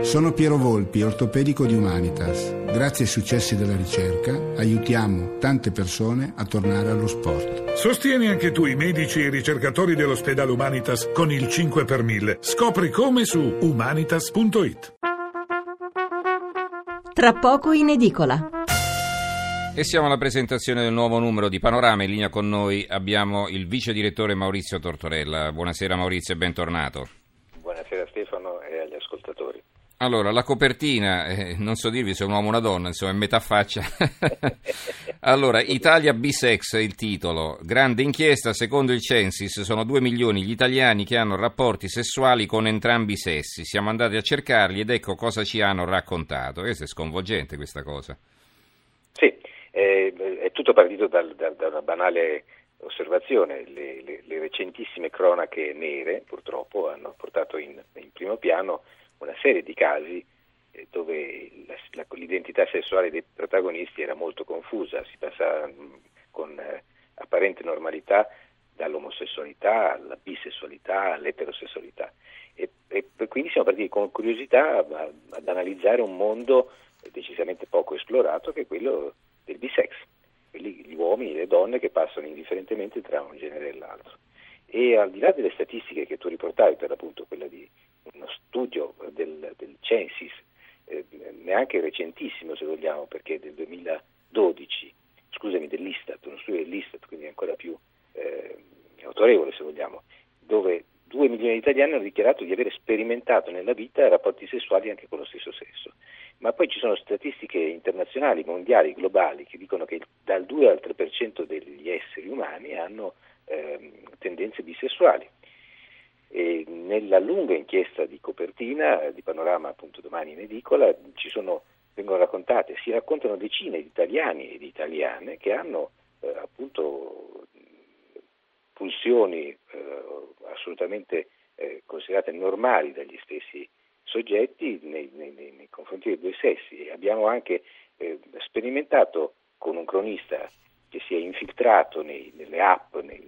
Sono Piero Volpi, ortopedico di Humanitas. Grazie ai successi della ricerca aiutiamo tante persone a tornare allo sport. Sostieni anche tu i medici e i ricercatori dell'ospedale Humanitas con il 5 per 1000. Scopri come su humanitas.it. Tra poco in edicola. E siamo alla presentazione del nuovo numero di Panorama. In linea con noi abbiamo il vice direttore Maurizio Tortorella. Buonasera Maurizio e bentornato. Buonasera Stefano e agli ascoltatori. Allora, la copertina, eh, non so dirvi se è un uomo o una donna, insomma, è metà faccia. allora, Italia Bisex è il titolo. Grande inchiesta, secondo il Censis, sono due milioni gli italiani che hanno rapporti sessuali con entrambi i sessi. Siamo andati a cercarli ed ecco cosa ci hanno raccontato. Questo è sconvolgente questa cosa. Sì, eh, è tutto partito dal, dal, da una banale osservazione. Le, le, le, recentissime cronache nere, purtroppo, hanno portato in, in primo piano una serie di casi eh, dove la, la, l'identità sessuale dei protagonisti era molto confusa, si passa mh, con eh, apparente normalità dall'omosessualità alla bisessualità all'eterosessualità e, e quindi siamo partiti con curiosità a, ad analizzare un mondo decisamente poco esplorato che è quello del bisex, quelli, gli uomini e le donne che passano indifferentemente tra un genere e l'altro. E al di là delle statistiche che tu riportavi, per l'appunto quella di studio del, del Censis, eh, neanche recentissimo se vogliamo, perché del 2012, scusami, dell'Istat, uno studio dell'Istat, quindi ancora più eh, autorevole se vogliamo, dove 2 milioni di italiani hanno dichiarato di aver sperimentato nella vita rapporti sessuali anche con lo stesso sesso. Ma poi ci sono statistiche internazionali, mondiali, globali, che dicono che dal 2 al 3% degli esseri umani hanno eh, tendenze bisessuali. E nella lunga inchiesta di copertina, di panorama appunto domani in edicola, sono, vengono raccontate, si raccontano decine di italiani e di italiane che hanno eh, appunto pulsioni eh, assolutamente eh, considerate normali dagli stessi soggetti nei, nei, nei, confronti dei due sessi. Abbiamo anche eh, sperimentato con un cronista che si è infiltrato nelle app, nei, nei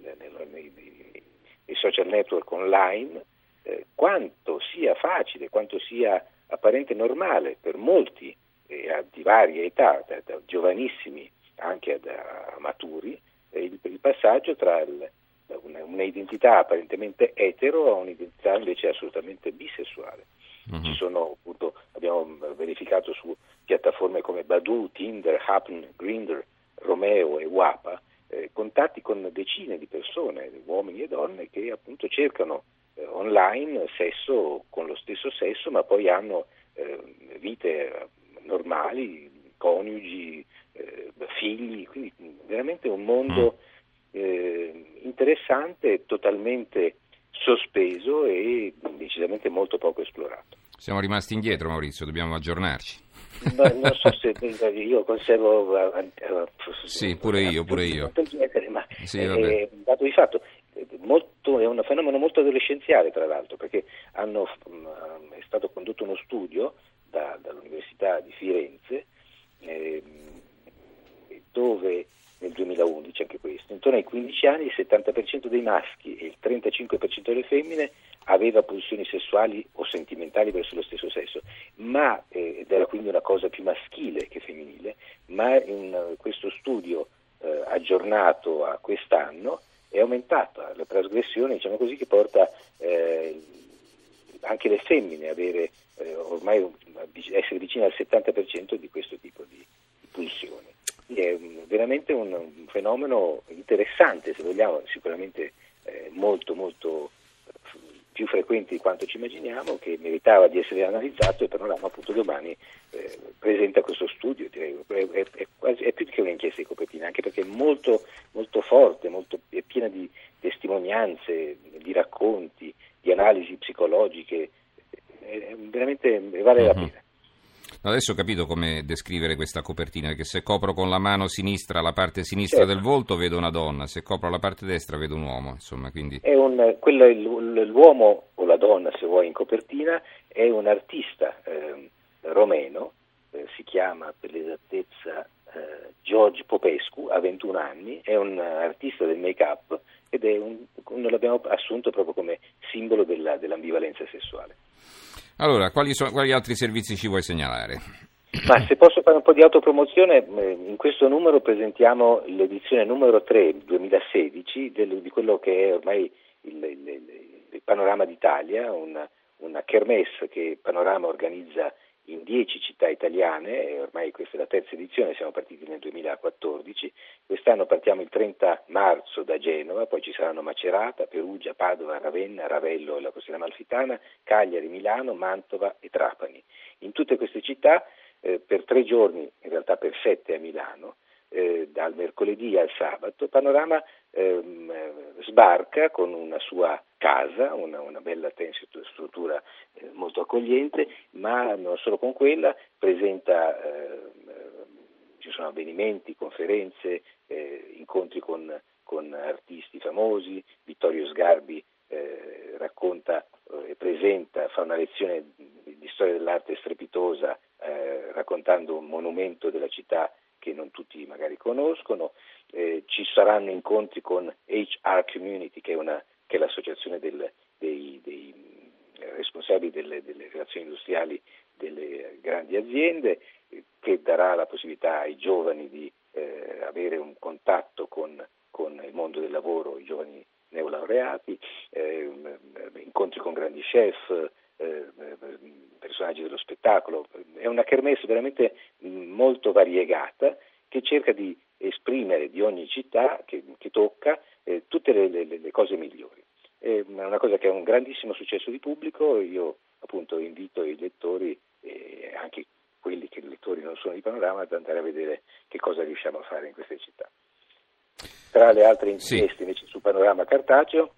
social network online, eh, quanto sia facile, quanto sia apparente normale per molti eh, di varie età, da, da giovanissimi anche a, a maturi, eh, il, il, passaggio tra il, una, un'identità apparentemente etero a un'identità invece assolutamente bisessuale. Uh-huh. Sono, appunto, abbiamo verificato su piattaforme come Badu, Tinder, Happen, Grindr, Romeo e Wapa eh, contatti con decine di persone, uomini e donne, che appunto cercano eh, online sesso con lo stesso sesso, ma poi hanno eh, vite normali, coniugi, eh, figli, quindi veramente un mondo mm. eh, interessante, totalmente sospeso e decisamente molto poco esplorato. Siamo rimasti indietro Maurizio, dobbiamo aggiornarci. No, non so se io conservo. Uh, sì, pure io, pure io. Ma sì, è, dato di fatto molto, è un fenomeno molto adolescenziale, tra l'altro, perché hanno, um, è stato condotto uno studio da, dall'Università di Firenze eh, dove nel 2011 intorno ai 15 anni il 70% dei maschi e il 35% delle femmine aveva pulsioni sessuali o sentimentali verso lo stesso sesso, ma, eh, ed era quindi una cosa più maschile che femminile, ma in uh, questo studio eh, aggiornato a quest'anno è aumentata la trasgressione, diciamo così, che porta eh, anche le femmine a eh, ormai essere vicine al 70% di questo tipo di pulsioni. È veramente un, un, fenomeno interessante, se vogliamo, sicuramente eh, molto molto più frequenti di quanto ci immaginiamo, che meritava di essere analizzato e Panorama appunto domani eh, presenta questo studio, direi, è, è, è, quasi, è, più che un'inchiesta di copertina, anche perché è molto, molto forte, molto, è piena di testimonianze, di racconti, di analisi psicologiche, veramente vale la mhm. Pena. Adesso ho capito come descrivere questa copertina, perché se copro con la mano sinistra la parte sinistra certo. del volto vedo una donna, se copro la parte destra vedo un uomo. Insomma, quindi... un, quello, l'uomo o la donna, se vuoi, in copertina è un artista eh, romeno, eh, si chiama per l'esattezza eh, George Popescu, ha 21 anni, è un artista del make-up ed è un, l'abbiamo assunto proprio come simbolo della, dell'ambivalenza sessuale. Allora, quali, sono, quali altri servizi ci vuoi segnalare? Ma se posso fare un po' di autopromozione, eh, in questo numero presentiamo l'edizione numero 3 2016 del, di quello che è ormai il, il, il Panorama d'Italia, una, una kermesse che Panorama organizza in 10 città italiane, ormai questa è la terza edizione, siamo partiti nel 2014, quest'anno partiamo il 30 marzo da Genova, poi ci saranno Macerata, Perugia, Padova, Ravenna, Ravello e la Costiera Malfitana, Cagliari, Milano, Mantova e Trapani. In tutte queste città eh, per tre giorni, in realtà per sette a Milano, eh, dal mercoledì al sabato, Panorama ehm, sbarca con una sua casa, una, una bella struttura eh, molto accogliente, ma non solo con quella, presenta, ehm, ci sono avvenimenti, conferenze, eh, incontri con, con, artisti famosi, Vittorio Sgarbi eh, racconta e presenta, fa una lezione di, di storia dell'arte strepitosa eh, raccontando un monumento della città che non tutti magari conoscono, eh, ci saranno incontri con HR Community, che è, una, che l'associazione del, dei, dei, eh, responsabili delle, delle, relazioni industriali delle grandi aziende, che darà la possibilità ai giovani di eh, avere un contatto con, con, il mondo del lavoro, i giovani neolaureati, eh, incontri con grandi chef, eh, personaggi dello spettacolo. È una kermesse veramente molto variegata che cerca di esprimere di ogni città che, che tocca eh, tutte le, le, le, cose migliori. È una cosa che ha un grandissimo successo di pubblico, io appunto invito i lettori e anche quelli che lettori non sono di Panorama ad andare a vedere che cosa riusciamo a fare in queste città. Tra le altre inchieste sì. invece su Panorama Cartaceo,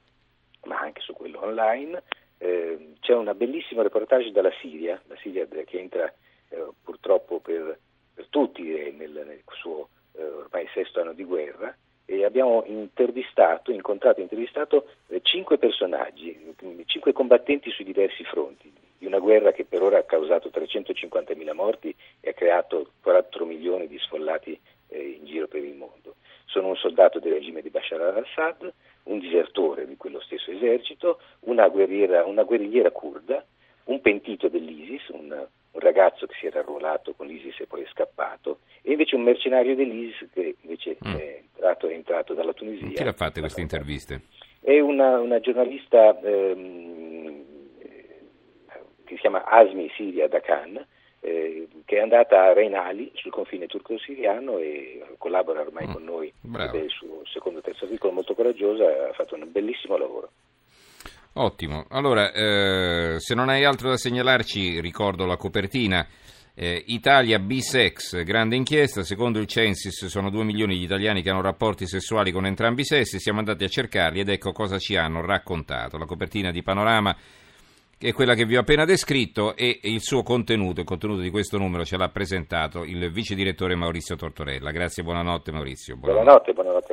ma anche su quello online, eh, c'è un bellissimo reportage dalla Siria, la Siria che entra eh, purtroppo per, per tutti nel, nel suo eh, ormai sesto anno di guerra e abbiamo intervistato, incontrato e intervistato eh, cinque personaggi, cinque combattenti sui diversi fronti di una guerra che per ora ha causato 350.000 morti e ha creato 4 milioni di sfollati eh, in giro per il mondo. Sono un soldato del regime di Bashar al-Assad, un disertore di quello stesso esercito, una, una guerrigliera kurda, un pentito dell'ISIS, un, un, ragazzo che si era arruolato con l'ISIS e poi è scappato, e invece un mercenario dell'ISIS che invece mm. è, entrato, è, entrato, dalla Tunisia. Chi l'ha fatte queste interviste? È una, una giornalista ehm, che si chiama Asmi Siria Dakan, eh, che è andata a Reinali sul confine turco-siriano e collabora ormai mm. con noi Bravo. il suo secondo e terzo articolo molto coraggiosa, ha fatto un bellissimo lavoro. Ottimo, allora eh, se non hai altro da segnalarci ricordo la copertina. Eh, Italia bisex, grande inchiesta, secondo il Censis sono 2 milioni di italiani che hanno rapporti sessuali con entrambi i sessi, siamo andati a cercarli ed ecco cosa ci hanno raccontato. La copertina di Panorama è quella che vi ho appena descritto e il suo contenuto, il contenuto di questo numero ce l'ha presentato il vice direttore Maurizio Tortorella. Grazie, buonanotte Maurizio. Buonanotte, buonanotte. buonanotte